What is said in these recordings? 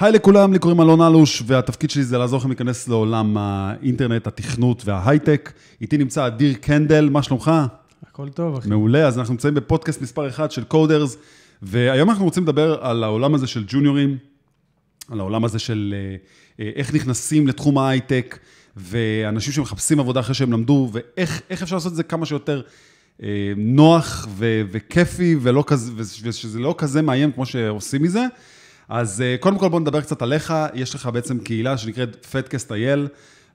היי לכולם, לי קוראים אלון אלוש, והתפקיד שלי זה לעזור לכם להיכנס לעולם האינטרנט, התכנות וההייטק. איתי נמצא אדיר קנדל, מה שלומך? הכל טוב, אחי. מעולה, אז אנחנו נמצאים בפודקאסט מספר 1 של קודרס, והיום אנחנו רוצים לדבר על העולם הזה של ג'וניורים, על העולם הזה של אה, אה, איך נכנסים לתחום ההייטק, ואנשים שמחפשים עבודה אחרי שהם למדו, ואיך איך אפשר לעשות את זה כמה שיותר אה, נוח ו- וכיפי, ולא כזה, ושזה לא כזה מאיים כמו שעושים מזה. אז אה, קודם כל בוא נדבר קצת עליך, יש לך בעצם קהילה שנקראת פטקאסט אייל,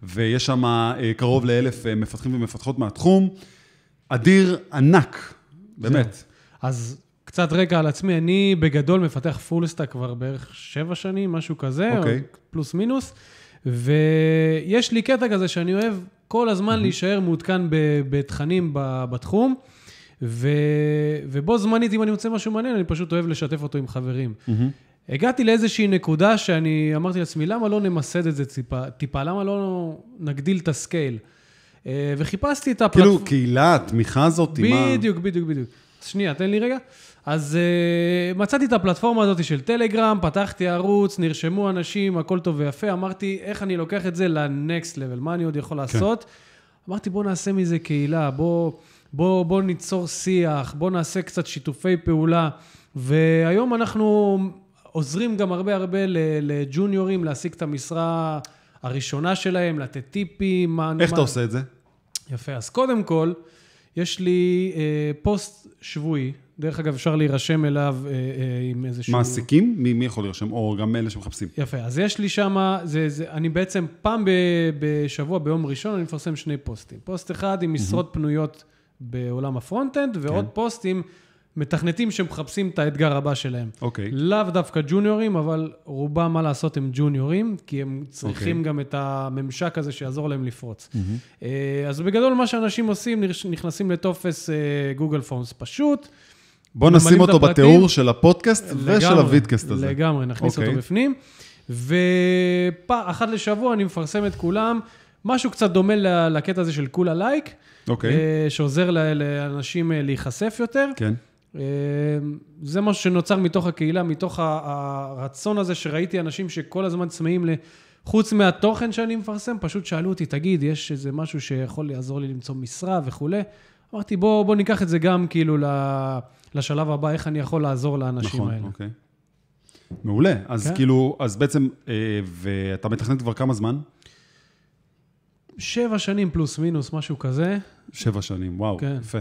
ויש שם אה, קרוב לאלף אה, מפתחים ומפתחות מהתחום. אדיר ענק, באמת. אז קצת רקע על עצמי, אני בגדול מפתח full stack כבר בערך שבע שנים, משהו כזה, אוקיי. או פלוס מינוס, ויש לי קטע כזה שאני אוהב כל הזמן להישאר מעודכן בתכנים בתחום, ו... ובו זמנית, אם אני מוצא משהו מעניין, אני פשוט אוהב לשתף אותו עם חברים. הגעתי לאיזושהי נקודה שאני אמרתי לעצמי, למה לא נמסד את זה טיפה, טיפה למה לא נגדיל את הסקייל? אה, וחיפשתי את הפלטפורמה... כאילו, קהילה, התמיכה הזאת, מה... בדיוק, בדיוק, בדיוק. שנייה, תן לי רגע. אז uh, מצאתי את הפלטפורמה הזאת של טלגרם, פתחתי ערוץ, נרשמו אנשים, הכל טוב ויפה. אמרתי, איך אני לוקח את זה לנקסט לבל, מה אני עוד יכול לעשות? אמרתי, בוא נעשה מזה קהילה, בוא, בוא, בוא ניצור שיח, בוא נעשה קצת שיתופי פעולה. והיום אנחנו עוזרים גם הרבה הרבה לג'וניורים להשיג את המשרה הראשונה שלהם, לתת טיפים. מה- איך מה- אתה עושה את זה? יפה, אז קודם כל, יש לי אה, פוסט שבועי, דרך אגב, אפשר להירשם אליו אה, אה, עם איזשהו... מעסיקים? מי מי יכול להירשם? או גם אלה שמחפשים. יפה, אז יש לי שם, אני בעצם פעם ב, בשבוע, ביום ראשון, אני מפרסם שני פוסטים. פוסט אחד עם משרות פנויות בעולם ה front-end, ועוד כן. פוסט עם מתכנתים שמחפשים את האתגר הבא שלהם. אוקיי. לאו דווקא ג'וניורים, אבל רובם, מה לעשות, הם ג'וניורים, כי הם צריכים אוקיי. גם את הממשק הזה שיעזור להם לפרוץ. אה, אז בגדול, מה שאנשים עושים, נכנסים לטופס אה, Google Forms פשוט. בוא נשים אותו הפרטים. בתיאור של הפודקאסט ושל לגמרי, ה vidcast הזה. לגמרי, נכניס אוקיי. אותו בפנים. ואחת לשבוע אני מפרסם את כולם, משהו קצת דומה לקטע הזה של כולה לייק, אה, שעוזר לאנשים אה, להיחשף יותר. כן. אה, זה משהו שנוצר מתוך הקהילה, מתוך הרצון הזה שראיתי אנשים שכל הזמן צמאים ל... חוץ מהתוכן שאני מפרסם, פשוט שאלו אותי, תגיד, יש איזה משהו שיכול לעזור לי למצוא משרה וכולי? אמרתי, בוא, בוא ניקח את זה גם כאילו לשלב הבא, איך אני יכול לעזור לאנשים נכון, האלה. אוקיי. מעולה. אז כן. כאילו, אז בעצם, אה, ואתה מתכנת כבר כמה זמן? שבע שנים פלוס מינוס, משהו כזה. שבע שנים, וואו, כן. יפה.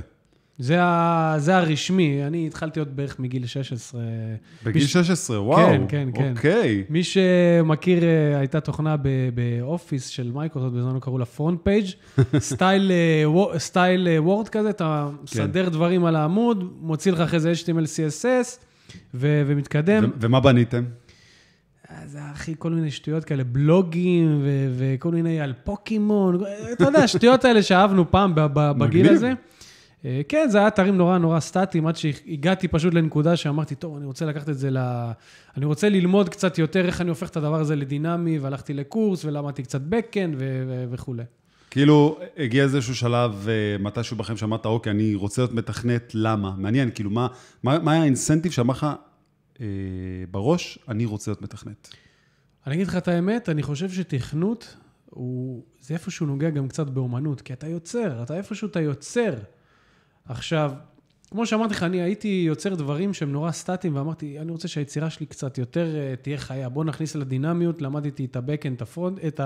זה, ה, זה הרשמי, אני התחלתי עוד בערך מגיל 16. בגיל מי- 16, וואו. כן, כן, כן. אוקיי. מי שמכיר, אה, הייתה תוכנה ב Office של מייקרוסופט, בזמנו קראו לה FrontPage, style, אה, style אה, Word כזה, אתה כן. מסדר דברים על העמוד, מוציא לך אחרי זה HTML, CSS, ו- ומתקדם. ו- ומה בניתם? זה הכי כל מיני שטויות כאלה, בלוגים ו- וכל מיני על פוקימון, אתה יודע, השטויות האלה שאהבנו פעם בגיל מגניב. הזה. אה, כן, זה היה אתרים נורא נורא סטטיים, עד שהגעתי פשוט לנקודה שאמרתי, טוב, אני רוצה לקחת את זה ל... אני רוצה ללמוד קצת יותר איך אני הופך את הדבר הזה לדינמי, והלכתי לקורס ולמדתי קצת בקאנד ו- ו- וכולי. כאילו, הגיע איזשהו שלב, אה, מתישהו בכם שאמרת, אוקיי, אני רוצה להיות מתכנת, למה? מעניין, כאילו, מה, מה, מה היה ה incentive שאמר לך אה, בראש, אני רוצה להיות מתכנת? אני אגיד לך את האמת, אני חושב שתכנות, הוא, זה איפשהו נוגע גם קצת באומנות, כי אתה יוצר, אתה איפשהו אתה יוצר. עכשיו, כמו שאמרתי לך, אני הייתי יוצר דברים שהם נורא סטטיים, ואמרתי, אני רוצה שהיצירה שלי קצת יותר uh, תהיה חיה. בוא נכניס לה דינמיות, למדתי את ה backend, את ה front, את,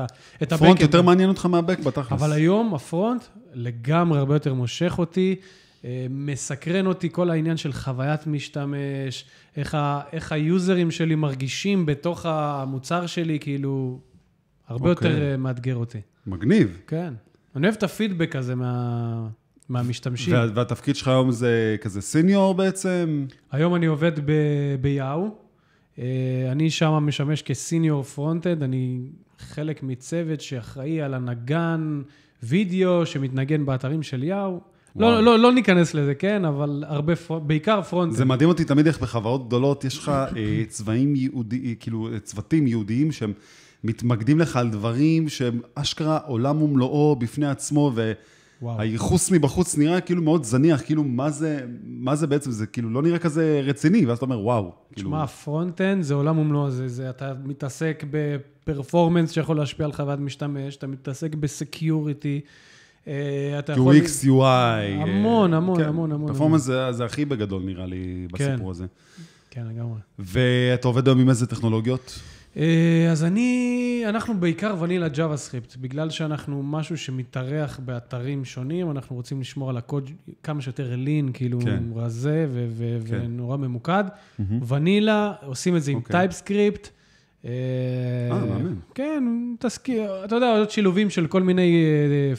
ה backend. יותר מעניין אותך מה back בתכלס. אבל היום ה front לגמרי הרבה יותר מושך אותי, אה, מסקרן אותי כל העניין של חוויית משתמש, איך, ה, איך היוזרים שלי מרגישים בתוך המוצר שלי, כאילו, הרבה אוקיי. יותר אה, מאתגר אותי. מגניב. כן. אני אוהב את הפידבק הזה מה, מהמשתמשים. וה, והתפקיד שלך היום זה כזה סיניור בעצם? היום אני עובד ב- ביאו. אה, אני שם משמש כסיניור פרונטד, אני חלק מצוות שאחראי על הנגן וידאו שמתנגן באתרים של יאו. לא, לא, לא ניכנס לזה, כן, אבל הרבה, בעיקר פרונטד. זה מדהים אותי תמיד איך בחברות גדולות יש לך אה, צבעים כאילו אה, צוותים ייעודיים שהם מתמקדים לך על דברים שהם אשכרה עולם ומלואו בפני עצמו, ו... וואו. הייחוס מבחוץ נראה כאילו מאוד זניח, כאילו מה זה, מה זה בעצם, זה כאילו לא נראה כזה רציני, ואז אתה אומר, וואו. כאילו, תשמע, front-end זה עולם ומלואו, זה, זה, אתה מתעסק ב performance שיכול להשפיע על חוויית משתמש, אתה מתעסק ב security, אה, אתה יכול... UX, UI. אה, המון, המון, המון, המון. performance זה, זה הכי בגדול נראה לי כן. בסיפור הזה. כן, לגמרי. ואתה עובד היום עם איזה טכנולוגיות? אה, אז אני, אנחנו בעיקר vanilla JavaScript, בגלל שאנחנו משהו שמתארח באתרים שונים, אנחנו רוצים לשמור על הקוד כמה שיותר לין, כאילו כן. רזה ו- ו- כן. ונורא ממוקד. ונילה, עושים את זה עם אוקיי. טייפסקריפט. אה, מאמן. כן, תזכיר, אתה יודע, עוד שילובים של כל מיני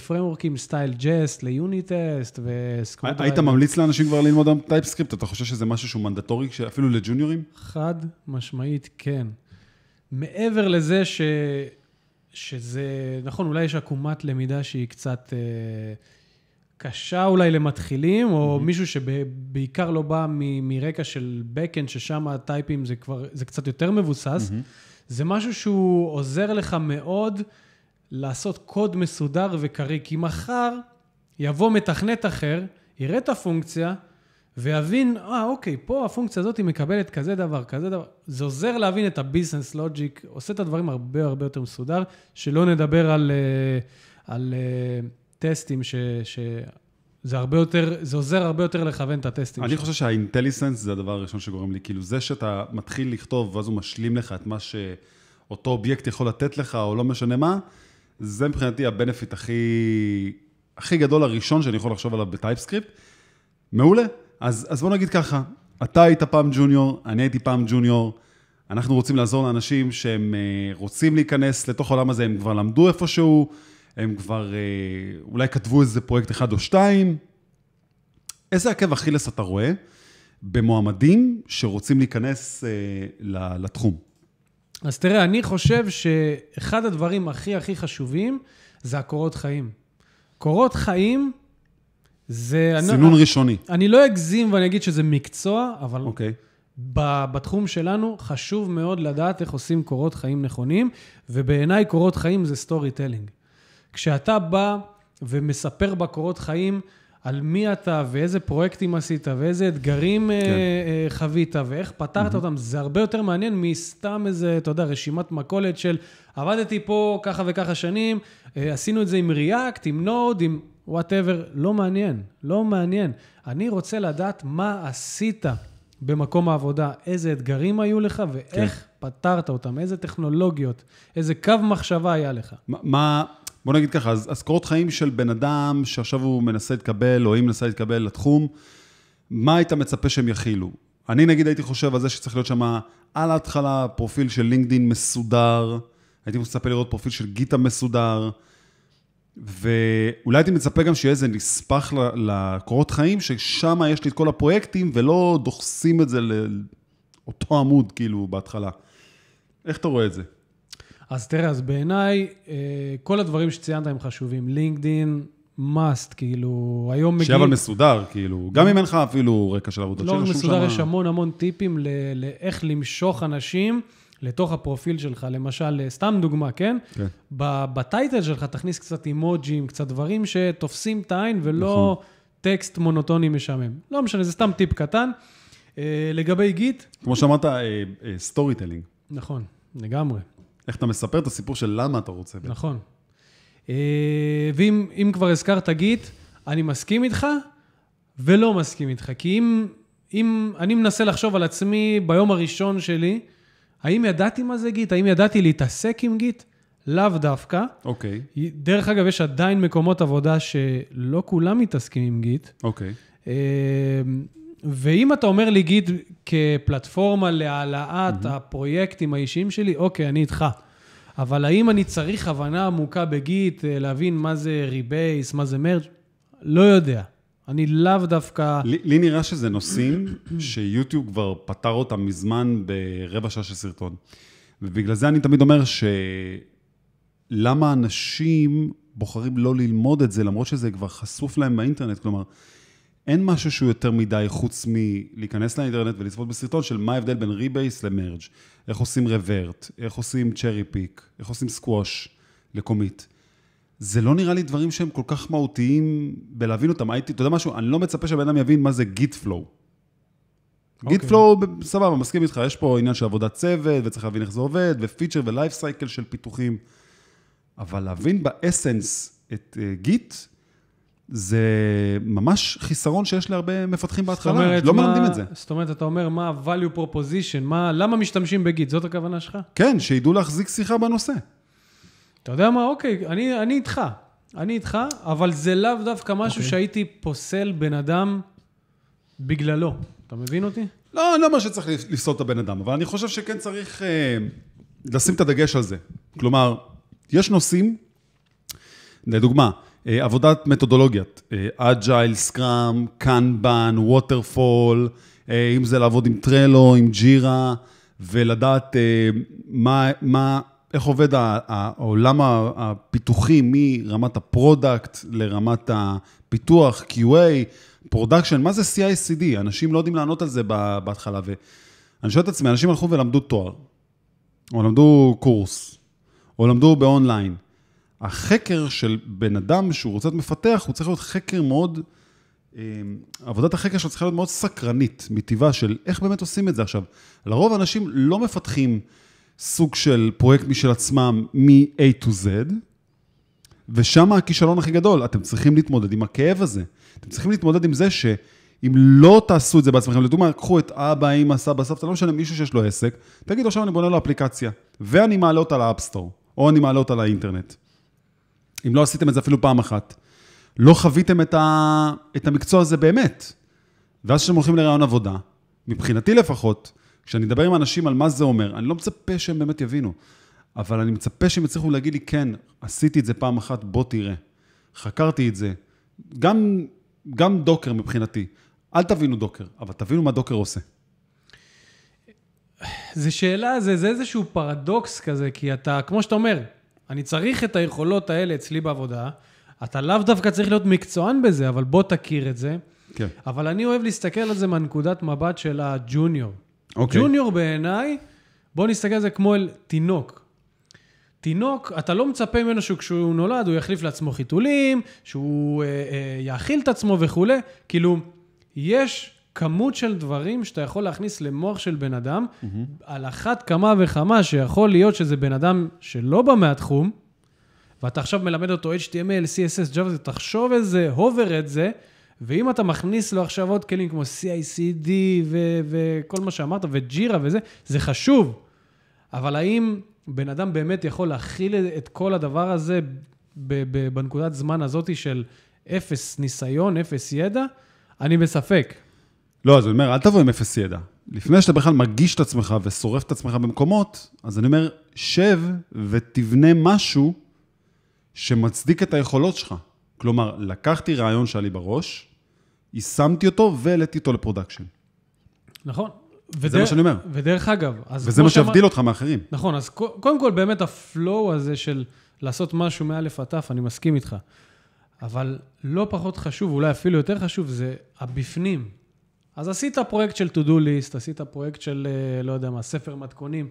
פרמורקים, סטייל ג'סט ליוניטסט וסקרוט. היית ממליץ לאנשים כבר ללמוד היום טייפסקריפט? אתה חושב שזה משהו שהוא מנדטורי, אפילו לג'וניורים? חד משמעית כן. מעבר לזה ש... שזה, נכון, אולי יש עקומת למידה שהיא קצת אה, קשה אולי למתחילים, או מישהו שבעיקר לא בא מ- מרקע של backend, ששם הטייפים זה כבר, זה קצת יותר מבוסס. זה משהו שהוא עוזר לך מאוד לעשות קוד מסודר וקריא, כי מחר יבוא מתכנת אחר, יראה את הפונקציה, ויבין, אה, אוקיי, פה הפונקציה הזאת היא מקבלת כזה דבר, כזה דבר. זה עוזר להבין את הביזנס לוג'יק, עושה את הדברים הרבה הרבה יותר מסודר, שלא נדבר על, אה, על אה, טסטים, ש, ש... זה הרבה יותר, זה עוזר הרבה יותר לכוון את הטסטים. אני. חושב שה IntelliSense זה הדבר הראשון שגורם לי, כאילו זה שאתה מתחיל לכתוב ואז הוא משלים לך את מה שאותו אובייקט יכול לתת לך, או לא משנה מה, זה מבחינתי ה benefit הכי, הכי גדול הראשון שאני יכול לחשוב עליו ב TypeScript. מעולה. אז, אז בוא נגיד ככה, אתה היית פעם ג'וניור, אני הייתי פעם ג'וניור, אנחנו רוצים לעזור לאנשים שהם אה, רוצים להיכנס לתוך העולם הזה, הם כבר למדו איפשהו, הם כבר אה, אולי כתבו איזה פרויקט אחד או שתיים. איזה עקב אכילס אתה רואה במועמדים שרוצים להיכנס אה, לתחום? אז תראה, אני חושב שאחד הדברים הכי הכי חשובים זה הקורות חיים. קורות חיים זה... אני- סינון ראשוני. אני לא אגזים ואני אגיד שזה מקצוע, אבל אוקיי. ב- בתחום שלנו חשוב מאוד לדעת איך עושים קורות חיים נכונים, ובעיניי קורות חיים זה storytelling. כשאתה בא ומספר בקורות חיים על מי אתה ואיזה פרויקטים עשית ואיזה אתגרים כן. חווית ואיך פתרת mm-hmm. אותם, זה הרבה יותר מעניין מסתם איזה, אתה יודע, רשימת מכולת של עבדתי פה ככה וככה שנים, אה, עשינו את זה עם React, עם Node, עם whatever, לא מעניין, לא מעניין. אני רוצה לדעת מה עשית במקום העבודה, איזה אתגרים היו לך ואיך כן. פתרת אותם, איזה טכנולוגיות, איזה קו מחשבה היה לך. מה- בוא נגיד ככה, אז, אז קורות חיים של בן אדם שעכשיו הוא מנסה להתקבל, או היא מנסה להתקבל לתחום, מה היית מצפה שהם יכילו? אני נגיד הייתי חושב על זה שצריך להיות שם על ההתחלה פרופיל של לינקדין מסודר, הייתי מצפה לראות פרופיל של גיטה מסודר, ואולי הייתי מצפה גם שיהיה איזה נספח לקורות חיים, ששם יש לי את כל הפרויקטים, ולא דוחסים את זה לאותו עמוד, כאילו, בהתחלה. איך אתה רואה את זה? אז תראה, אז בעיניי, אה, כל הדברים שציינת הם חשובים. לינקדין, must, כאילו, היום מגיעים... שיהיה אבל מסודר, כאילו, גם אם אין לך אפילו רקע של עבודות, לא שיהיה רשום מסודר, שמה- יש המון המון טיפים לאיך למשוך אנשים לתוך הפרופיל שלך. למשל, סתם דוגמה, כן? כן. ב title שלך תכניס קצת אימוג'ים, קצת דברים שתופסים את העין ולא נכון. טקסט מונוטוני משעמם. לא משנה, זה סתם טיפ קטן. אה, לגבי Git, כמו שאמרת, storytelling. נכון, לגמרי. איך אתה מספר את הסיפור של למה אתה רוצה. נכון. אה, ואם אם כבר הזכרת Git, אני מסכים איתך ולא מסכים איתך. כי אם, אם אני מנסה לחשוב על עצמי ביום הראשון שלי, האם ידעתי מה זה גיט? האם ידעתי להתעסק עם גיט? לאו דווקא. אוקיי, דרך אגב, יש עדיין מקומות עבודה שלא כולם מתעסקים עם גיט. אוקיי. אה, ואם אתה אומר לי גיט כפלטפורמה להעלאת הפרויקטים האישיים שלי, אוקיי, אני איתך. אבל האם אני צריך הבנה עמוקה בגיט, אה, להבין מה זה ריבייס, מה זה מרג'? לא יודע. אני לאו דווקא... לי לי נראה שזה נושאים ש YouTube כבר פתר אותם מזמן ברבע שעה של סרטון. ובגלל זה אני תמיד אומר שלמה אנשים בוחרים לא ללמוד את זה, למרות שזה כבר חשוף להם באינטרנט. כלומר, אין משהו שהוא יותר מדי חוץ מלהיכנס לאינטרנט ולצפות בסרטון של מה ההבדל בין rebase ל merge, איך עושים revert, איך עושים cherry pick, איך עושים squash ל commit. זה לא נראה לי דברים שהם כל כך מהותיים בלהבין אותם. הייתי, אתה יודע משהו? אני לא מצפה שהבן אדם יבין מה זה Git flow. גיט. פלואו, סבבה, מסכים איתך, יש פה עניין של עבודת צוות, וצריך להבין איך זה עובד, ופיצ'ר ולייף סייקל של פיתוחים. אבל להבין באסנס את אה, גיט, זה ממש חיסרון שיש להרבה מפתחים בהתחלה, אומרת, לא מה- מלמדים את זה. זאת אומרת, אתה אומר, מה ה-value proposition, מה, למה משתמשים בגיט? זאת הכוונה שלך? כן, שידעו להחזיק שיחה בנושא. אתה יודע מה, אוקיי, אני, אני איתך. אני איתך, אבל זה לאו דווקא משהו אוקיי. שהייתי פוסל בן אדם בגללו. אתה מבין אותי? לא, אני לא אומר שצריך לפסול את הבן אדם, אבל אני חושב שכן צריך אה, לשים את הדגש על זה. כלומר, יש נושאים, לדוגמה, אה, עבודת מתודולוגיית, Agile, Scrum, Kanban, Waterfall, אם זה לעבוד עם Trello, עם Jira, ולדעת אה, מה, מה, איך עובד העולם הפיתוחי מרמת ה product לרמת הפיתוח, QA, production, מה זה CI/CD? אנשים לא יודעים לענות על זה בהתחלה, ואני שואל את עצמי, אנשים הלכו ולמדו תואר, או למדו קורס, או למדו באונליין. החקר של בן אדם שהוא רוצה להיות מפתח, הוא צריך להיות חקר מאוד, אה, עבודת החקר שלו צריכה להיות מאוד סקרנית, מטבעה של איך באמת עושים את זה עכשיו. לרוב אנשים לא מפתחים סוג של פרויקט משל עצמם מ-A to Z, ושם הכישלון הכי גדול, אתם צריכים להתמודד עם הכאב הזה. אתם צריכים להתמודד עם זה שאם לא תעשו את זה בעצמכם, לדוגמה, קחו את אבא, אמא, סבא, סבתא, לא משנה, מישהו שיש לו עסק, תגידו, עכשיו אני בונה לו אפליקציה, ואני מעלה אותה לאפסטור, או אני מעלה אותה לאינטרנט. אם לא עשיתם את זה אפילו פעם אחת, לא חוויתם את, ה... את המקצוע הזה באמת. ואז כשאתם הולכים לרעיון עבודה, מבחינתי לפחות, כשאני אדבר עם אנשים על מה זה אומר, אני לא מצפה שהם באמת יבינו, אבל אני מצפה שהם יצליחו להגיד לי, כן, עשיתי את זה פעם אחת, בוא תראה. חקרתי את זה. גם, גם Docker מבחינתי. אל תבינו Docker, אבל תבינו מה Docker עושה. זה שאלה, זה, זה איזשהו פרדוקס כזה, כי אתה, כמו שאתה אומר, אני צריך את היכולות האלה אצלי בעבודה, אתה לאו דווקא צריך להיות מקצוען בזה, אבל בוא תכיר את זה. כן. אבל אני אוהב להסתכל על זה מהנקודת מבט של הג'וניור. אוקיי. ג'וניור בעיניי, בוא נסתכל על זה כמו אל תינוק. תינוק, אתה לא מצפה ממנו שכשהוא נולד הוא יחליף לעצמו חיתולים, שהוא אה, אה, יאכיל את עצמו וכולי. כאילו, יש כמות של דברים שאתה יכול להכניס למוח של בן אדם, mm-hmm. על אחת כמה וכמה שיכול להיות שזה בן אדם שלא בא מהתחום, ואתה עכשיו מלמד אותו HTML, CSS, Java, תחשוב איזה הובר את זה, ואם אתה מכניס לו עכשיו עוד כלים כמו CICD ו- וכל מה שאמרת, וג'ירה וזה, זה חשוב. אבל האם בן אדם באמת יכול להכיל את כל הדבר הזה בנקודת זמן הזאת של אפס ניסיון, אפס ידע? אני בספק. לא, אז אני אומר, אל תבוא עם אפס ידע. לפני שאתה בכלל מגיש את עצמך ושורף את עצמך במקומות, אז אני אומר, שב ותבנה משהו שמצדיק את היכולות שלך. כלומר, לקחתי רעיון שהיה לי בראש, יישמתי אותו והעליתי אותו ל production. נכון. זה מה שאני אומר. ודרך אגב, אז וזה מה שיבדיל אותך מאחרים. נכון, אז קו- קודם כל, באמת ה flow הזה של לעשות משהו מאלף עד תף, אני מסכים איתך. אבל לא פחות חשוב, אולי אפילו יותר חשוב, זה הבפנים. אז עשית פרויקט של to-do list, עשית פרויקט של, אה, לא יודע מה, ספר מתכונים.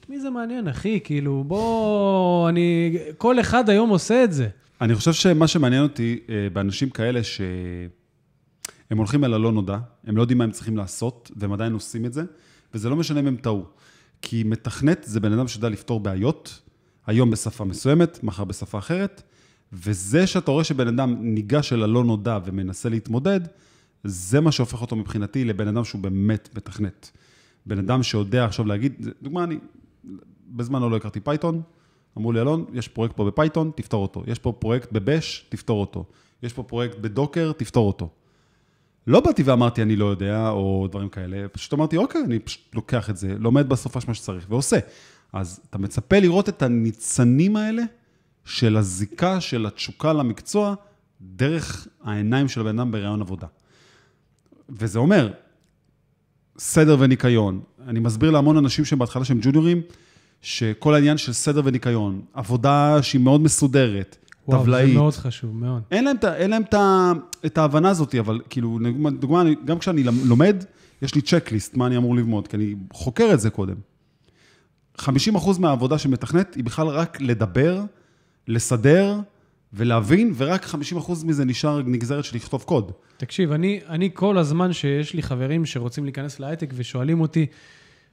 את מי זה מעניין, אחי? כאילו, בוא, אני... כל אחד היום עושה את זה. אני חושב שמה שמעניין אותי אה, באנשים כאלה שהם הולכים אל הלא נודע, הם לא יודעים מה הם צריכים לעשות, והם עדיין עושים את זה, וזה לא משנה אם הם טעו. כי מתכנת זה בן אדם שיודע לפתור בעיות, היום בשפה מסוימת, מחר בשפה אחרת, וזה שאתה רואה שבן אדם ניגש אל הלא נודע ומנסה להתמודד, זה מה שהופך אותו מבחינתי לבן אדם שהוא באמת מתכנת. בן אדם שיודע עכשיו להגיד, דוגמה, אני בזמן לא הכרתי Python, אמרו לי, אלון, יש פרויקט פה ב Python, תפתור אותו. יש פה פרויקט ב Bash, תפתור אותו. יש פה פרויקט ב Docker, תפתור אותו. לא באתי ואמרתי, אני לא יודע, או דברים כאלה, פשוט אמרתי, אוקיי, אני פשוט לוקח את זה, לומד בסופה מה שצריך, ועושה. אז אתה מצפה לראות את הניצנים האלה של הזיקה, של התשוקה למקצוע, דרך העיניים של הבן אדם בראיון עבודה. וזה אומר, סדר וניקיון. אני מסביר להמון אנשים שהם בהתחלה שהם ג'וניורים, שכל העניין של סדר וניקיון, עבודה שהיא מאוד מסודרת, וואו, טבלאית. זה מאוד חשוב, מאוד. אין להם, אין להם את, ההבנה הזאת, אבל כאילו, דוגמה, גם כשאני לומד, יש לי צ'קליסט, מה אני אמור ללמוד, כי אני חוקר את זה קודם. 50% מהעבודה של מתכנת היא בכלל רק לדבר, לסדר, ולהבין, ורק 50% מזה נשאר נגזרת של לכתוב קוד. תקשיב, אני, אני כל הזמן שיש לי חברים שרוצים להיכנס להייטק ושואלים אותי,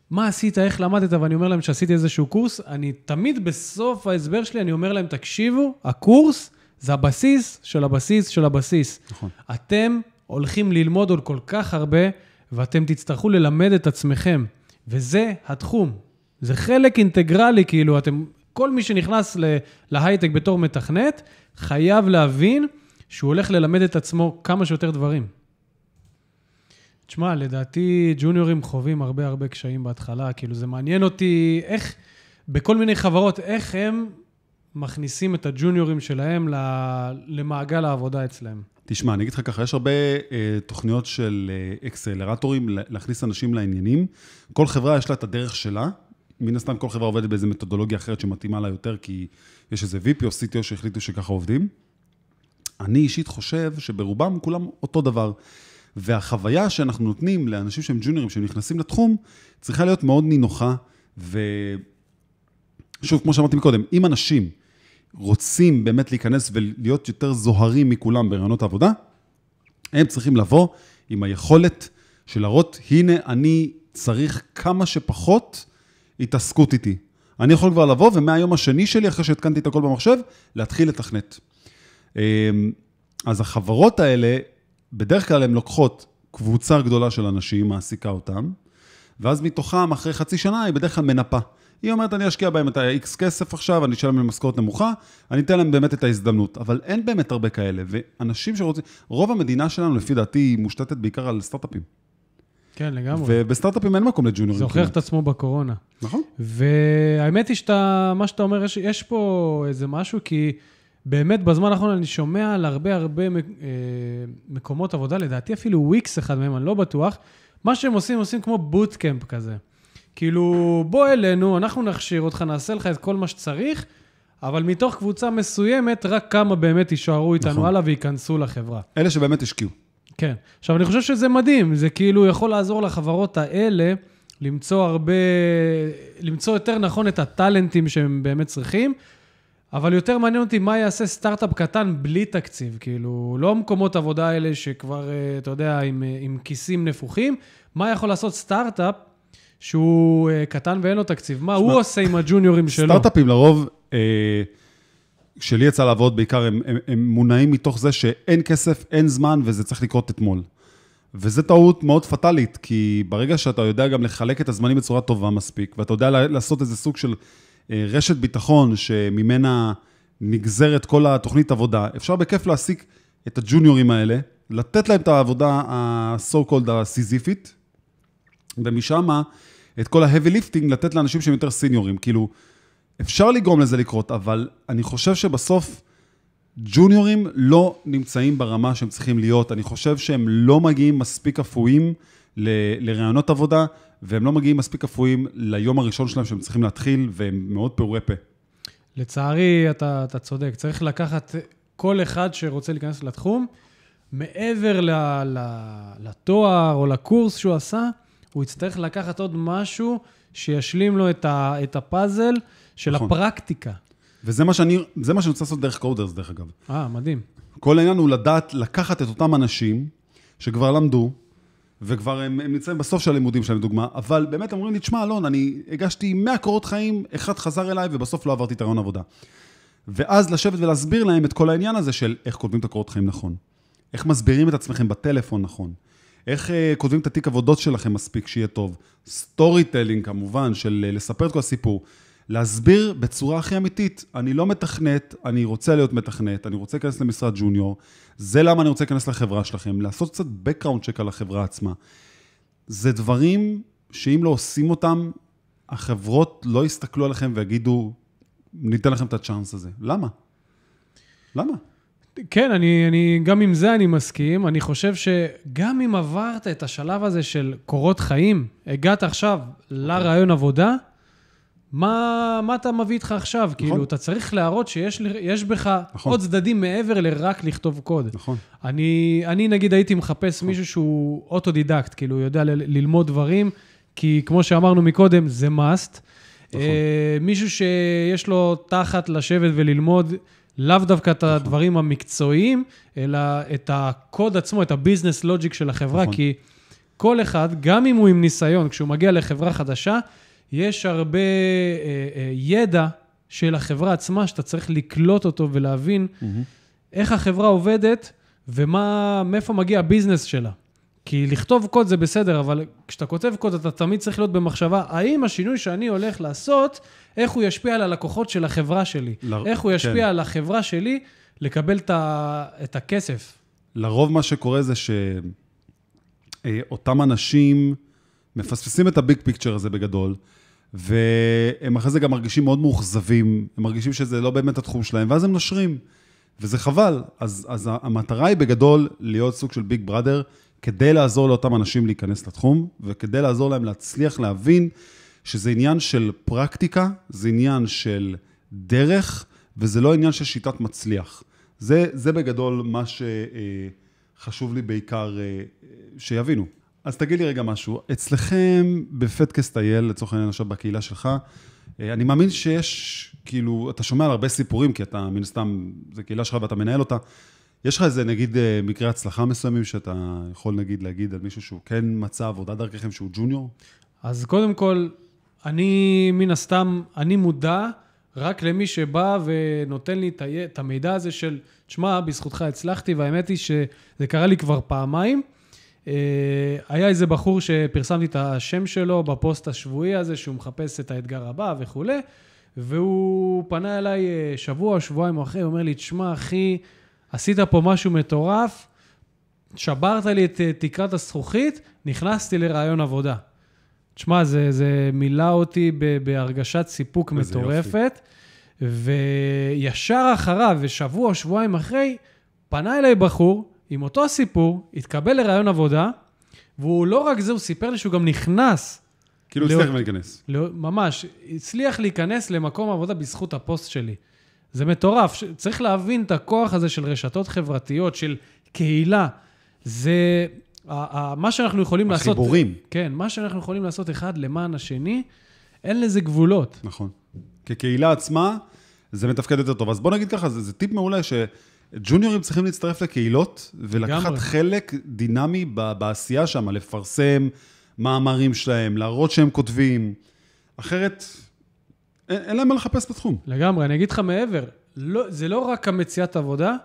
מה עשית, איך למדת, ואני אומר להם שעשיתי איזשהו קורס, אני תמיד בסוף ההסבר שלי, אני אומר להם, תקשיבו, הקורס זה הבסיס של הבסיס של הבסיס. נכון. אתם הולכים ללמוד עוד כל כך הרבה, ואתם תצטרכו ללמד את עצמכם, וזה התחום. זה חלק אינטגרלי, כאילו, אתם, כל מי שנכנס להייטק בתור מתכנת, חייב להבין שהוא הולך ללמד את עצמו כמה שיותר דברים. תשמע, לדעתי ג'וניורים חווים הרבה הרבה קשיים בהתחלה, כאילו זה מעניין אותי איך, בכל מיני חברות, איך הם מכניסים את הג'וניורים שלהם למעגל העבודה אצלם. תשמע, אני אגיד לך ככה, יש הרבה אה, תוכניות של אה, אקסלרטורים לה- להכניס אנשים לעניינים. כל חברה יש לה את הדרך שלה. מן הסתם כל חברה עובדת באיזו מתודולוגיה אחרת שמתאימה לה יותר, כי יש איזה VP או CTO שהחליטו שככה עובדים. אני אישית חושב שברובם כולם אותו דבר. והחוויה שאנחנו נותנים לאנשים שהם ג'וניורים, שהם נכנסים לתחום, צריכה להיות מאוד נינוחה. ושוב, כמו שאמרתי מקודם, אם אנשים רוצים באמת להיכנס ולהיות יותר זוהרים מכולם ברעיונות העבודה, הם צריכים לבוא עם היכולת של להראות, הנה, אני צריך כמה שפחות התעסקות איתי. אני יכול כבר לבוא, ומהיום השני שלי, אחרי שהתקנתי את הכל במחשב, להתחיל לתכנת. אמ, אז החברות האלה, בדרך כלל הן לוקחות קבוצה גדולה של אנשים, מעסיקה אותם, ואז מתוכם, אחרי חצי שנה, היא בדרך כלל מנפה. היא אומרת, אני אשקיע בהם את ה-X כסף עכשיו, אני אשלם להם משכורת נמוכה, אני אתן להם באמת את ההזדמנות. אבל אין באמת הרבה כאלה, ואנשים שרוצים, רוב המדינה שלנו, לפי דעתי, היא מושתתת בעיקר על סטארט-אפים. כן, לגמרי. ובסטארט-אפים אין מקום לג'וניורים. זה הוכיח את עצמו בקורונה. נכון. והאמת היא שאתה, מה שאתה אומר, יש, יש פה איזה משהו, כי באמת בזמן האחרון אני שומע על הרבה הרבה אה, מקומות עבודה, לדעתי אפילו וויקס אחד מהם, אני לא בטוח. מה שהם עושים, עושים כמו בוטקאמפ כזה. כאילו, בוא אלינו, אנחנו נכשיר אותך, נעשה לך את כל מה שצריך, אבל מתוך קבוצה מסוימת, רק כמה באמת יישארו איתנו נכון. הלאה וייכנסו לחברה. אלה שבאמת השקיעו. כן. עכשיו, אני חושב שזה מדהים, זה כאילו יכול לעזור לחברות האלה למצוא הרבה, למצוא יותר נכון את הטאלנטים שהם באמת צריכים, אבל יותר מעניין אותי מה יעשה סטארט-אפ קטן בלי תקציב, כאילו, לא המקומות עבודה האלה שכבר, אה, אתה יודע, עם, אה, עם כיסים נפוחים, מה יכול לעשות סטארט-אפ שהוא אה, קטן ואין לו תקציב? מה הוא עושה עם הג'וניורים שלו? סטארט-אפים לרוב, אה, שלי יצא לעבוד בעיקר, הם, הם, הם מונעים מתוך זה שאין כסף, אין זמן, וזה צריך לקרות אתמול. וזו טעות מאוד פטאלית, כי ברגע שאתה יודע גם לחלק את הזמנים בצורה טובה מספיק, ואתה יודע לעשות איזה סוג של אה, רשת ביטחון שממנה נגזרת כל התוכנית עבודה, אפשר בכיף להעסיק את הג'וניורים האלה, לתת להם את העבודה ה-so called הסיזיפית, ומשם את כל ה-heavy lifting לתת לאנשים שהם יותר סיניורים. כאילו, אפשר לגרום לזה לקרות, אבל אני חושב שבסוף ג'וניורים לא נמצאים ברמה שהם צריכים להיות. אני חושב שהם לא מגיעים מספיק אפויים ל- לרעיונות עבודה, והם לא מגיעים מספיק אפויים ליום הראשון שלהם שהם צריכים להתחיל, והם מאוד פעורי פה. לצערי, אתה, אתה צודק. צריך לקחת כל אחד שרוצה להיכנס לתחום, מעבר ל, ל, לתואר או לקורס שהוא עשה, הוא יצטרך לקחת עוד משהו שישלים לו את, ה, את הפאזל של נכון. הפרקטיקה. וזה מה שאני, זה מה שאני רוצה לעשות דרך קודרס, דרך אגב. אה, מדהים. כל העניין הוא לדעת לקחת את אותם אנשים שכבר למדו, וכבר הם, הם נמצאים בסוף של הלימודים שלהם, לדוגמה, אבל באמת אומרים לי, תשמע, אלון, אני הגשתי 100 קורות חיים, אחד חזר אליי, ובסוף לא עברתי את הרעיון עבודה. ואז לשבת ולהסביר להם את כל העניין הזה של איך כותבים את הקורות חיים נכון, איך מסבירים את עצמכם בטלפון נכון, איך uh, כותבים את התיק עבודות שלכם מספיק שיהיה טוב, storytelling כמובן, של uh, לספר את כל הסיפור, להסביר בצורה הכי אמיתית, אני לא מתכנת, אני רוצה להיות מתכנת, אני רוצה להיכנס למשרת ג'וניור, זה למה אני רוצה להיכנס לחברה שלכם, לעשות קצת background check על החברה עצמה. זה דברים שאם לא עושים אותם, החברות לא יסתכלו עליכם ויגידו, ניתן לכם את הצ'אנס הזה. למה? למה? כן, אני, אני, גם עם זה אני מסכים. אני חושב שגם אם עברת את השלב הזה של קורות חיים, הגעת עכשיו לראיון עבודה, מה, מה אתה מביא איתך עכשיו? נכון. כאילו, אתה צריך להראות שיש בך נכון. נכון. עוד צדדים מעבר לרק לכתוב קוד. נכון. אני, אני נגיד הייתי מחפש מישהו שהוא אוטודידקט, כאילו, יודע ל- ללמוד דברים, כי כמו שאמרנו מקודם, זה must. נכון. אה, מישהו שיש לו תחת לשבת וללמוד, לאו דווקא את הדברים המקצועיים, אלא את הקוד עצמו, את הביזנס לוג'יק של החברה, נכון. כי כל אחד, גם אם הוא עם ניסיון, כשהוא מגיע לחברה חדשה, יש הרבה אה, אה, ידע של החברה עצמה, שאתה צריך לקלוט אותו ולהבין איך החברה עובדת ומה, מאיפה מגיע הביזנס שלה. כי לכתוב קוד זה בסדר, אבל כשאתה כותב קוד, אתה תמיד צריך להיות במחשבה, האם השינוי שאני הולך לעשות, איך הוא ישפיע על הלקוחות של החברה שלי? ל- איך הוא ישפיע כן. על החברה שלי לקבל את, ה, את הכסף? לרוב מה שקורה זה שאותם אנשים מפספסים את הביג פיקצ'ר הזה בגדול, והם אחרי זה גם מרגישים מאוד מאוכזבים, הם מרגישים שזה לא באמת התחום שלהם, ואז הם נושרים, וזה חבל. אז, אז המטרה היא בגדול להיות סוג של ביג בראדר, כדי לעזור לאותם אנשים להיכנס לתחום, וכדי לעזור להם להצליח להבין שזה עניין של פרקטיקה, זה עניין של דרך, וזה לא עניין של שיטת מצליח. זה, זה בגדול מה שחשוב לי בעיקר אה, שיבינו. אז תגיד לי רגע משהו, אצלכם בפדקאסט אייל, לצורך העניין עכשיו בקהילה שלך, אה, אני מאמין שיש, כאילו, אתה שומע על הרבה סיפורים, כי אתה מן הסתם, זו קהילה שלך ואתה מנהל אותה. יש לך איזה, נגיד, אה, מקרי הצלחה מסוימים שאתה יכול, נגיד, להגיד על מישהו שהוא כן מצא עבודה דרככם, שהוא ג'וניור? אז קודם כל, אני מן הסתם, אני מודע רק למי שבא ונותן לי את המידע הזה של, תשמע, בזכותך הצלחתי, והאמת היא שזה קרה לי כבר פעמיים. אה, היה איזה בחור שפרסמתי את השם שלו בפוסט השבועי הזה, שהוא מחפש את האתגר הבא וכולי, והוא פנה אליי אה, שבוע שבועיים אחרי, הוא אומר לי, תשמע, אחי, עשית פה משהו מטורף, שברת לי את אה, תקרת הזכוכית, נכנסתי לרעיון עבודה. תשמע, זה, זה מילא אותי בהרגשת סיפוק מטורפת, וישר אחריו, ושבוע שבועיים אחרי, פנה אליי בחור עם אותו סיפור, התקבל לרעיון עבודה, והוא לא רק זה, הוא סיפר לי שהוא גם נכנס, כאילו, לא- הצליח להיכנס. לא- ממש, הצליח להיכנס למקום עבודה בזכות הפוסט שלי. זה מטורף, ש- צריך להבין את הכוח הזה של רשתות חברתיות, של קהילה. זה, מה שאנחנו יכולים לעשות... החיבורים. כן, מה שאנחנו יכולים לעשות אחד למען השני, אין לזה גבולות. נכון. כקהילה עצמה, זה מתפקד יותר טוב. אז בוא נגיד ככה, זה, זה טיפ מעולה שג'וניורים צריכים להצטרף לקהילות ולקחת לגמרי. חלק דינמי בעשייה שם, לפרסם מאמרים שלהם, להראות שהם כותבים. אחרת, אין, אין להם מה לחפש בתחום. לגמרי, אני אגיד לך מעבר, לא, זה לא רק המציאת עבודה,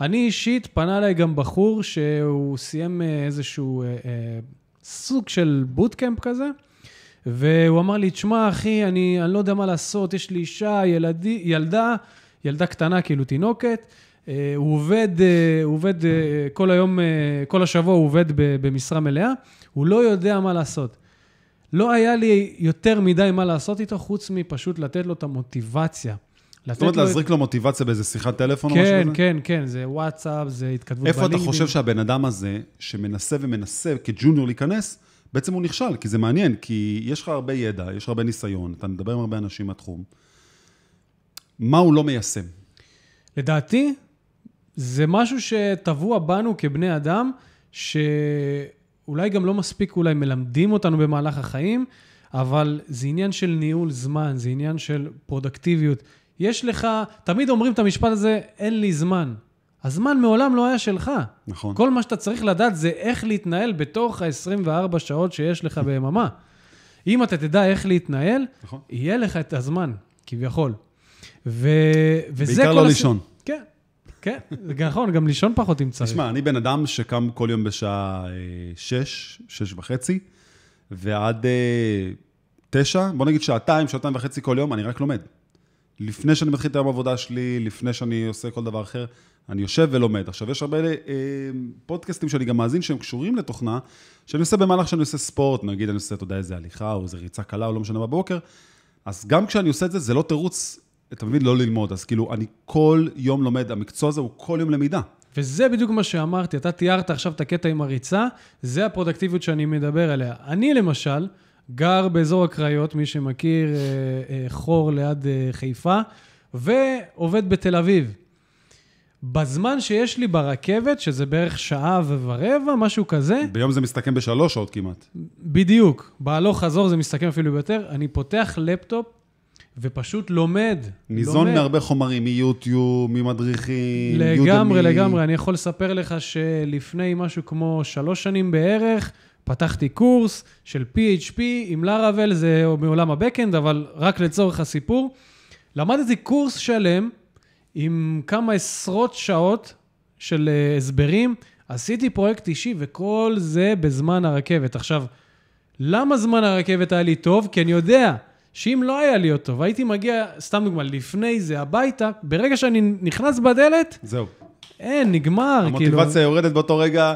אני אישית, פנה אליי גם בחור שהוא סיים אה, איזשהו אה, אה, סוג של בוטקאמפ כזה, והוא אמר לי, תשמע, אחי, אני, אני לא יודע מה לעשות, יש לי אישה, ילדי, ילדה, ילדה קטנה, כאילו תינוקת, הוא עובד, אה, הוא עובד אה, כל היום, אה, כל השבוע הוא עובד במשרה מלאה, הוא לא יודע מה לעשות. לא היה לי יותר מדי מה לעשות איתו, חוץ מפשוט לתת לו את המוטיבציה. זאת אומרת, את- להזריק לו מוטיבציה באיזה שיחת טלפון או משהו כן, כזה? כן, כן, זה וואטסאפ, זה התכתבות איפה אתה בלינקדאין. חושב שהבן אדם הזה, שמנסה ומנסה כג'וניור להיכנס, בעצם הוא נכשל? כי זה מעניין, כי יש לך הרבה ידע, יש לך הרבה ניסיון, אתה מדבר עם הרבה אנשים מהתחום. מה הוא לא מיישם? לדעתי, זה משהו שטבוע בנו כבני אדם, שאולי גם לא מספיק אולי מלמדים אותנו במהלך החיים, אבל זה עניין של ניהול זמן, זה עניין של פרודקטיביות. יש לך, תמיד אומרים את המשפט הזה, אין לי זמן. הזמן מעולם לא היה שלך. נכון. כל מה שאתה צריך לדעת זה איך להתנהל בתוך ה-24 שעות שיש לך ביממה. אם אתה תדע איך להתנהל, נכון. יהיה לך את הזמן, כביכול. ו... וזה בעיקר כל לא הס- לישון. כן, זה נכון, גם לישון פחות אם צריך. תשמע, אני בן אדם שקם כל יום בשעה אה, שש, שש וחצי, ועד אה, תשע, בוא נגיד שעתיים, שעתיים וחצי כל יום, אני רק לומד. לפני שאני מתחיל את היום העבודה שלי, לפני שאני עושה כל דבר אחר, אני יושב ולומד. עכשיו, יש הרבה אה, פודקאסטים שאני גם מאזין שהם קשורים לתוכנה, שאני עושה במהלך שאני עושה ספורט, נגיד אני עושה, אתה יודע, איזה הליכה או איזה ריצה קלה או לא משנה בבוקר, אז גם כשאני עושה את זה, זה לא תירוץ, אתה מבין, לא ללמוד. אז כאילו, אני כל יום לומד, המקצוע הזה הוא כל יום למידה. וזה בדיוק מה שאמרתי, אתה תיארת עכשיו את הקטע עם הריצה, זה הפרודקטיביות שאני מדבר עליה. אני למשל, גר באזור הקריות, מי שמכיר, אה, אה, חור ליד אה, חיפה, ועובד בתל אביב. בזמן שיש לי ברכבת, שזה בערך שעה ורבע, משהו כזה, ביום זה מסתכם בשלוש שעות כמעט. בדיוק, בהלוך חזור זה מסתכם אפילו ביותר, אני פותח לפטופ ופשוט לומד. ניזון לומד. מהרבה חומרים, מיוטיוב, ממדריכים, לגמרי, יודמי. לגמרי. אני יכול לספר לך שלפני משהו כמו שלוש שנים בערך, פתחתי קורס של PHP עם לאראבל, זה מעולם הבקאנד, אבל רק לצורך הסיפור. למדתי קורס שלם עם כמה עשרות שעות של אה, הסברים, עשיתי פרויקט אישי וכל זה בזמן הרכבת. עכשיו, למה זמן הרכבת היה לי טוב? כי אני יודע שאם לא היה לי אותו, והייתי מגיע, סתם דוגמה, לפני זה הביתה, ברגע שאני נכנס בדלת, זהו. אין, נגמר, כאילו. המוטיבציה יורדת באותו רגע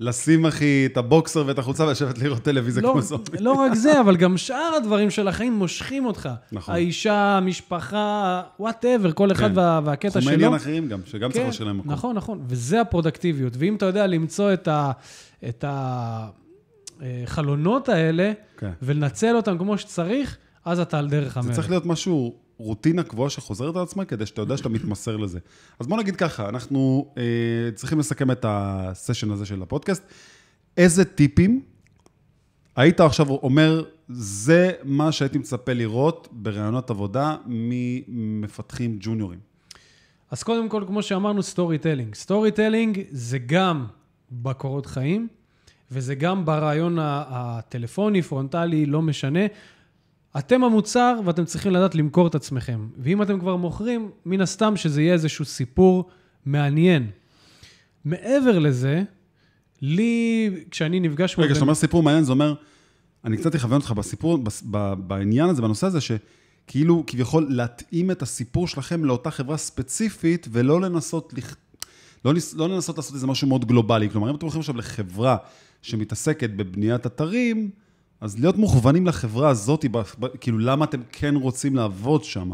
לשים, אחי, את הבוקסר ואת החולצה ולשבת לראות טלוויזיה לא, כמו זומבי. לא רק זה, אבל גם שאר הדברים של החיים מושכים אותך. נכון. האישה, המשפחה, whatever, כל אחד כן. וה, והקטע תחומי שלו. עניין אחרים גם, שגם צריך כן, לשלם מקום. נכון, נכון, וזה הפרודוקטיביות. ואם אתה יודע למצוא את, ה, את החלונות האלה, כן. ולנצל אותם כמו שצריך, אז אתה על דרך זה המלך. צריך להיות משהו, רוטינה קבועה שחוזרת על עצמה, כדי שאתה יודע שאתה מתמסר לזה. אז בוא נגיד ככה, אנחנו אה, צריכים לסכם את הסשן הזה של הפודקאסט. איזה טיפים היית עכשיו אומר, זה מה שהייתי מצפה לראות בראיונות עבודה ממפתחים ג'וניורים? אז קודם כל, כמו שאמרנו, storytelling. storytelling זה גם בקורות חיים, וזה גם ברעיון הטלפוני, פרונטלי, לא משנה. אתם המוצר ואתם צריכים לדעת למכור את עצמכם. ואם אתם כבר מוכרים, מן הסתם שזה יהיה איזשהו סיפור מעניין. מעבר לזה, לי, כשאני נפגש... רגע, כשאתה אומר סיפור מעניין, זה אומר, אני קצת אכוון אותך בסיפור, בעניין הזה, בנושא הזה, שכאילו, כביכול, להתאים את הסיפור שלכם לאותה חברה ספציפית, ולא לנסות, לכ... לא, ניס... לא לנסות לעשות איזה משהו מאוד גלובלי. כלומר, אם אתם הולכים עכשיו לחברה שמתעסקת בבניית אתרים, אז להיות מוכוונים לחברה הזאת. כאילו, למה אתם כן רוצים לעבוד שם?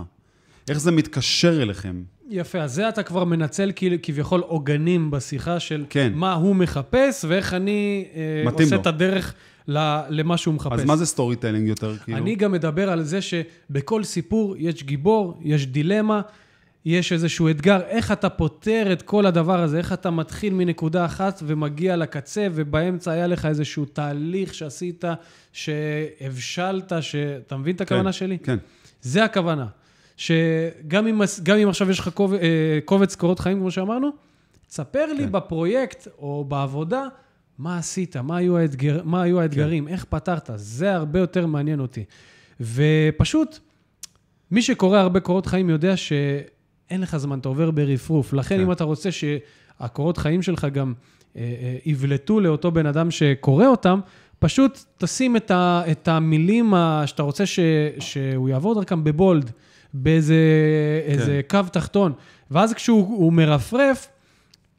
איך זה מתקשר אליכם? יפה, אז זה אתה כבר מנצל כביכול עוגנים בשיחה של כן. מה הוא מחפש ואיך אני אה, עושה לו. את הדרך למה שהוא מחפש. אז מה זה storytelling יותר, כאילו? אני גם מדבר על זה שבכל סיפור יש גיבור, יש דילמה, יש איזשהו אתגר, איך אתה פותר את כל הדבר הזה, איך אתה מתחיל מנקודה אחת ומגיע לקצה, ובאמצע היה לך איזשהו תהליך שעשית, שהבשלת, שאתה מבין את הכוונה שלי? כן. זה הכוונה. שגם אם, אם עכשיו יש לך קובץ, קובץ קורות חיים, כמו שאמרנו, תספר לי כן. בפרויקט או בעבודה, מה עשית, מה היו, האתגר, מה היו האתגרים, איך פתרת, זה הרבה יותר מעניין אותי. ופשוט, מי שקורא הרבה קורות חיים יודע שאין לך זמן, אתה עובר ברפרוף. לכן, כן. אם אתה רוצה שהקורות חיים שלך גם אה, אה, יבלטו לאותו בן אדם שקורא אותם, פשוט תשים את, ה, את המילים שאתה רוצה ש, שהוא יעבור דרכם בבולד, באיזה איזה קו תחתון. ואז כשהוא הוא מרפרף,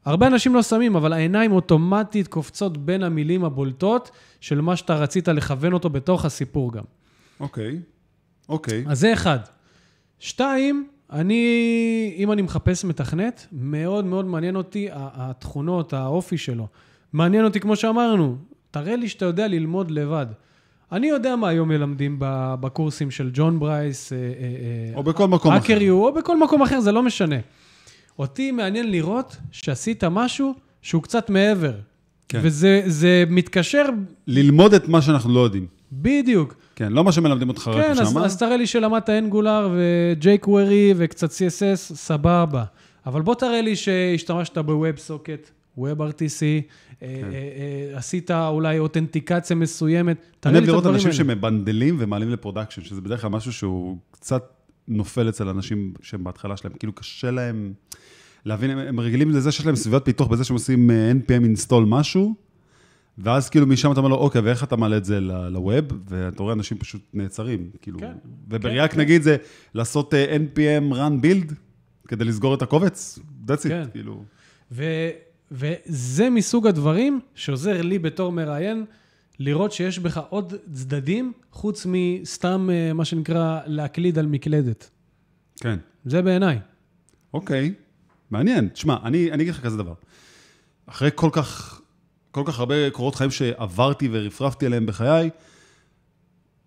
הרבה אנשים לא שמים, אבל העיניים אוטומטית קופצות בין המילים הבולטות של מה שאתה רצית לכוון אותו בתוך הסיפור גם. אוקיי. אוקיי. אז זה אחד. שתיים, אני, אם אני מחפש מתכנת, מאוד מאוד מעניין אותי התכונות, האופי שלו. מעניין אותי, כמו שאמרנו, תראה לי שאתה יודע ללמוד לבד. אני יודע מה היום מלמדים בקורסים של ג'ון ברייס, אה, אה, אה, או בכל מקום אחר. האקר או בכל מקום אחר, זה לא משנה. אותי מעניין לראות שעשית משהו שהוא קצת מעבר. כן. וזה זה מתקשר ללמוד את מה שאנחנו לא יודעים. בדיוק. כן, לא מה שמלמדים אותך רק כן, אז, שם. תראה לי שלמדת Angular ו-jQuery וקצת CSS, סבבה. אבל בוא תראה לי שהשתמשת ב-WebSocket, WebRTC, כן. אה, אה, אה, עשית אולי אותנטיקציה מסוימת, תראה אני לי אוהב את לראות הדברים אנשים האלה. שמבנדלים ומעלים ל production, שזה בדרך כלל משהו שהוא קצת נופל אצל אנשים שהם בהתחלה שלהם, כאילו קשה להם להבין, הם, רגילים לזה שיש להם סביבת פיתוח בזה שהם עושים אה, npm install משהו, ואז כאילו משם אתה אומר לו, אוקיי, ואיך אתה מעלה את זה לווב? ואתה רואה אנשים פשוט נעצרים, כאילו. כן, ובריאק כן, נגיד זה לעשות אה, npm run build כדי לסגור את הקובץ, that's כן. it, כאילו. ו- וזה מסוג הדברים שעוזר לי בתור מראיין לראות שיש בך עוד צדדים, חוץ מסתם, אה, מה שנקרא, להקליד על מקלדת. כן. זה בעיניי. אוקיי, מעניין. תשמע, אני, אני אגיד לך כזה דבר. אחרי כל כך, כל כך הרבה קורות חיים שעברתי ורפרפתי עליהם בחיי,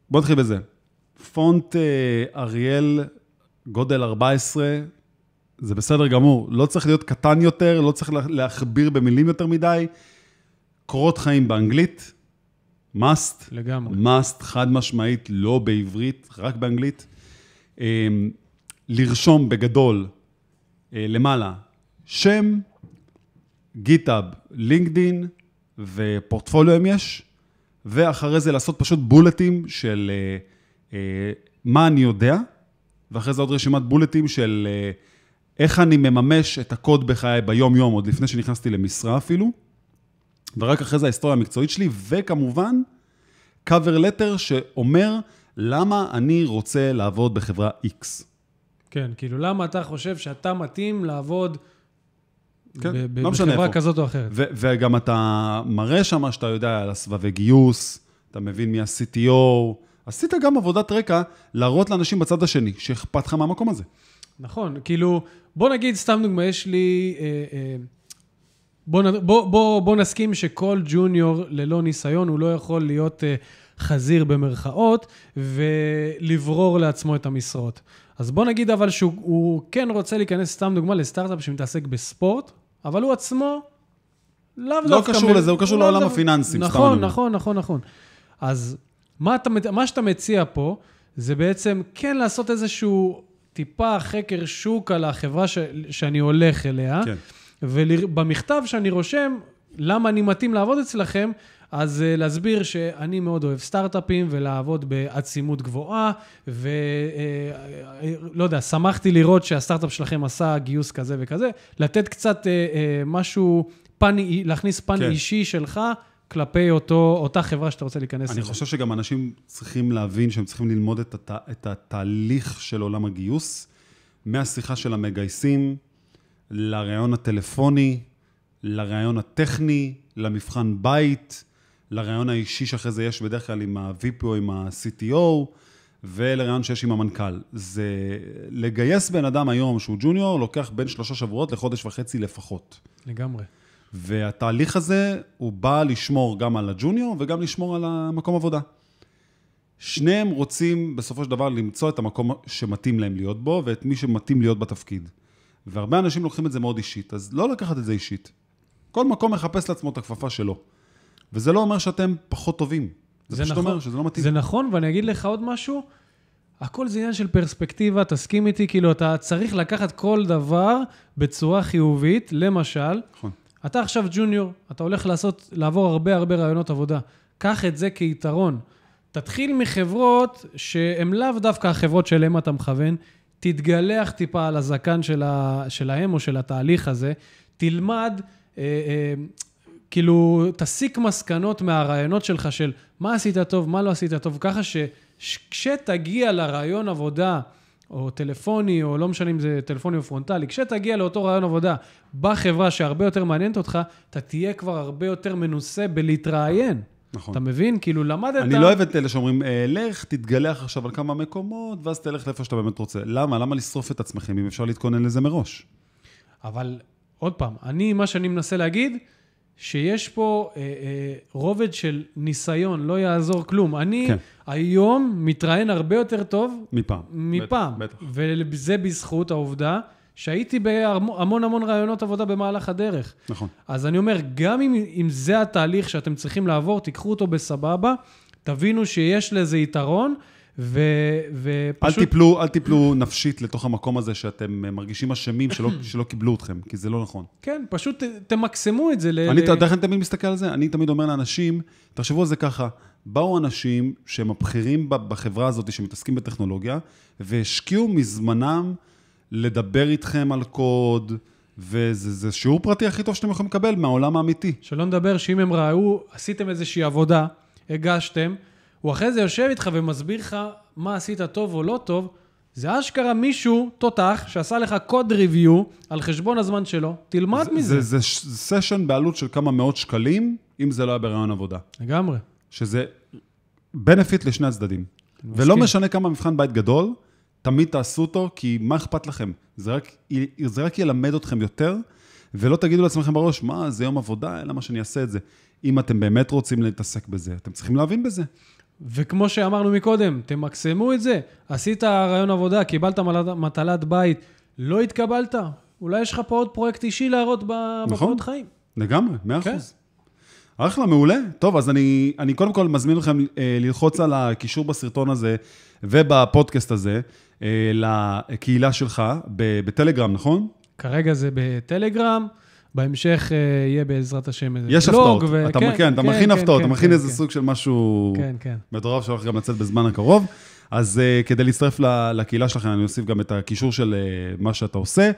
בוא נתחיל בזה. פונט אה, אריאל, גודל 14, זה בסדר גמור. לא צריך להיות קטן יותר, לא צריך לה- להכביר במילים יותר מדי. קורות חיים באנגלית, must. לגמרי. must, חד משמעית, לא בעברית, רק באנגלית. אה, לרשום בגדול אה, למעלה שם, גיטאב, לינקדין ופורטפוליו אם יש, ואחרי זה לעשות פשוט בולטים של אה, אה, מה אני יודע, ואחרי זה עוד רשימת בולטים של אה, איך אני מממש את הקוד בחיי ביום-יום, עוד לפני שנכנסתי למשרה אפילו, ורק אחרי זה ההיסטוריה המקצועית שלי, וכמובן, cover letter שאומר למה אני רוצה לעבוד בחברה X. כן, כאילו, למה אתה חושב שאתה מתאים לעבוד כן, ב- לא משנה בחברה איפה. כזאת או אחרת? ו- וגם אתה מראה שם שאתה יודע על הסבבי גיוס, אתה מבין מי ה-CTO, עשית גם עבודת רקע להראות לאנשים בצד השני שאכפת לך מהמקום הזה. נכון, כאילו, בוא נגיד, סתם דוגמה, יש לי... אה, אה, בוא, בוא, בוא, בוא נסכים שכל ג'וניור ללא ניסיון, הוא לא יכול להיות אה, חזיר במרכאות, ולברור לעצמו את המשרות. אז בוא נגיד אבל שהוא הוא כן רוצה להיכנס, סתם דוגמה, לסטארט-אפ שמתעסק בספורט, אבל הוא עצמו לאו לא דווקא... קשור מ- לזה, הוא קשור לאו לעולם דווקא- הפיננסים, סתם אני נכון, אומר. נכון, נכון, נכון. אז מה, אתה, מה שאתה מציע פה, זה בעצם כן לעשות איזשהו טיפה חקר שוק על החברה ש, שאני הולך אליה, כן. ובמכתב שאני רושם, למה אני מתאים לעבוד אצלכם, אז uh, להסביר שאני מאוד אוהב סטארט-אפים ולעבוד בעצימות גבוהה, ולא uh, לא יודע, שמחתי לראות שהסטארט-אפ שלכם עשה גיוס כזה וכזה, לתת קצת משהו, פן, להכניס פן כן. אישי שלך כלפי אותו, אותה חברה שאתה רוצה להיכנס אני חושב שגם אנשים צריכים להבין שהם צריכים ללמוד את, הת... את התהליך של עולם הגיוס, מהשיחה של המגייסים, לראיון הטלפוני, לראיון הטכני, למבחן בית, לראיון האישי שאחרי זה יש בדרך כלל עם ה-VP או עם ה-CTO, ולראיון שיש עם המנכ"ל. זה לגייס בן אדם היום שהוא ג'וניור, לוקח בין שלושה שבועות לחודש וחצי לפחות. לגמרי. והתהליך הזה, הוא בא לשמור גם על הג'וניור וגם לשמור על המקום עבודה. שניהם רוצים בסופו של דבר למצוא את המקום שמתאים להם להיות בו, ואת מי שמתאים להיות בתפקיד. והרבה אנשים לוקחים את זה מאוד אישית, אז לא לקחת את זה אישית. כל מקום מחפש לעצמו את הכפפה שלו. וזה לא אומר שאתם פחות טובים. זה, זה פשוט נכון. אומר שזה לא מתאים. זה נכון, ואני אגיד לך עוד משהו, הכל זה עניין של פרספקטיבה, תסכים איתי, כאילו, אתה צריך לקחת כל דבר בצורה חיובית, למשל, נכון. אתה עכשיו ג'וניור, אתה הולך לעשות, לעבור הרבה הרבה רעיונות עבודה. קח את זה כיתרון. תתחיל מחברות שהן לאו דווקא החברות שאליהן אתה מכוון, תתגלח טיפה על הזקן של ה, שלהם או של התהליך הזה, תלמד, אה, אה, כאילו, תסיק מסקנות מהרעיונות שלך של מה עשית טוב, מה לא עשית טוב, ככה שכשתגיע לרעיון עבודה, או טלפוני, או לא משנה אם זה טלפוני או פרונטלי, כשתגיע לאותו רעיון עבודה בחברה שהרבה יותר מעניינת אותך, אתה תהיה כבר הרבה יותר מנוסה בלהתראיין. נכון. אתה מבין? כאילו, למדת... אני לא אוהב את אלה שאומרים, "אה, לך, תתגלח עכשיו על כמה מקומות, ואז תלך לאיפה שאתה באמת רוצה. למה? למה לשרוף את עצמכם אם אפשר להתכונן לזה מראש? אבל עוד פעם, אני, מה שאני מנסה להגיד, שיש פה אה, אה, רובד של ניסיון, לא יעזור כלום. אני כן. היום מתראיין הרבה יותר טוב מפעם. מפעם. בטח. בטח. וזה בזכות העובדה שהייתי בהמון המון רעיונות עבודה במהלך הדרך. נכון. אז אני אומר, גם אם, אם זה התהליך שאתם צריכים לעבור, תיקחו אותו בסבבה, תבינו שיש לזה יתרון, ו, אל ופשוט... תיפלו, אל תיפלו נפשית לתוך המקום הזה שאתם מרגישים אשמים שלא, שלא קיבלו אתכם, כי זה לא נכון. כן, פשוט ת- תמקסמו את זה. ל- אני, אתה יודע איך אני תמיד מסתכל על זה? אני תמיד אומר לאנשים, תחשבו על זה ככה, באו אנשים שהם הבכירים בחברה הזאת שמתעסקים בטכנולוגיה, והשקיעו מזמנם לדבר איתכם על קוד, וזה זה שיעור פרטי הכי טוב שאתם יכולים לקבל מהעולם האמיתי. שלא נדבר שאם הם ראו, עשיתם איזושהי עבודה, הגשתם, הוא אחרי זה יושב איתך ומסביר לך מה עשית טוב או לא טוב, זה אשכרה מישהו, תותח, שעשה לך קוד ריוויו על חשבון הזמן שלו, תלמד זה, מזה. זה, זה ש- סשן בעלות של כמה מאות שקלים, אם זה לא היה ברעיון עבודה. לגמרי. שזה בנפיט לשני הצדדים. ולא מסכים. משנה כמה מבחן בית גדול, תמיד תעשו אותו, כי מה אכפת לכם? זה רק, זה רק ילמד אתכם יותר, ולא תגידו לעצמכם בראש, מה, זה יום עבודה, למה שאני אעשה את זה? אם אתם באמת רוצים להתעסק בזה, אתם צריכים להבין בזה. וכמו שאמרנו מקודם, תמקסמו את זה. עשית רעיון עבודה, קיבלת מטלת בית, לא התקבלת, אולי יש לך פה עוד פרויקט אישי להראות ב- נכון. בקורות חיים. לגמרי, מאה כן. אחוז. אחלה, מעולה. טוב, אז אני, אני קודם כל מזמין אתכם אה, ללחוץ על הקישור בסרטון הזה ובפודקאסט הזה, אה, לקהילה שלך בטלגרם, נכון? כרגע זה בטלגרם, בהמשך אה, יהיה בעזרת השם איזה יש. הפתעות. ו- אתה כן, כן, אתה מכין כן, הפתעות, כן, אתה מכין כן, איזה כן. סוג של משהו כן, כן. מטורף שהולך גם לצאת בזמן הקרוב. אז uh, כדי להצטרף לקהילה שלכם, אני אוסיף גם את הקישור של uh, מה שאתה עושה,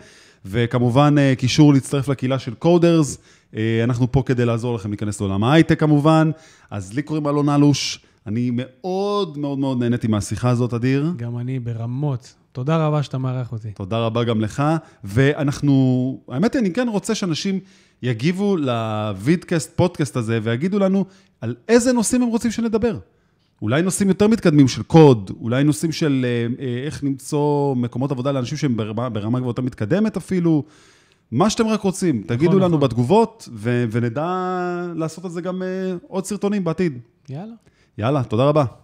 וכמובן uh, קישור להצטרף לקהילה של קודרס. Uh, אנחנו פה כדי לעזור לכם להיכנס לעולם ההייטק כמובן. אז לי קוראים אלון אלוש, אני מאוד מאוד מאוד נהניתי מהשיחה הזאת, אדיר. גם אני ברמות. תודה רבה שאתה מארח אותי. תודה רבה גם לך, ואנחנו, האמת היא, אני כן רוצה שאנשים יגיבו לוידקאסט, פודקאסט הזה, ויגידו לנו על איזה נושאים הם רוצים שנדבר. אולי נושאים יותר מתקדמים של קוד, אולי נושאים של אה, אה, איך למצוא מקומות עבודה לאנשים שהם ברמה, ברמה יותר מתקדמת אפילו. מה שאתם רק רוצים, תגידו לנו נכון. בתגובות, ו- ונדע לעשות על זה גם אה, עוד סרטונים בעתיד. יאללה. יאללה, תודה רבה.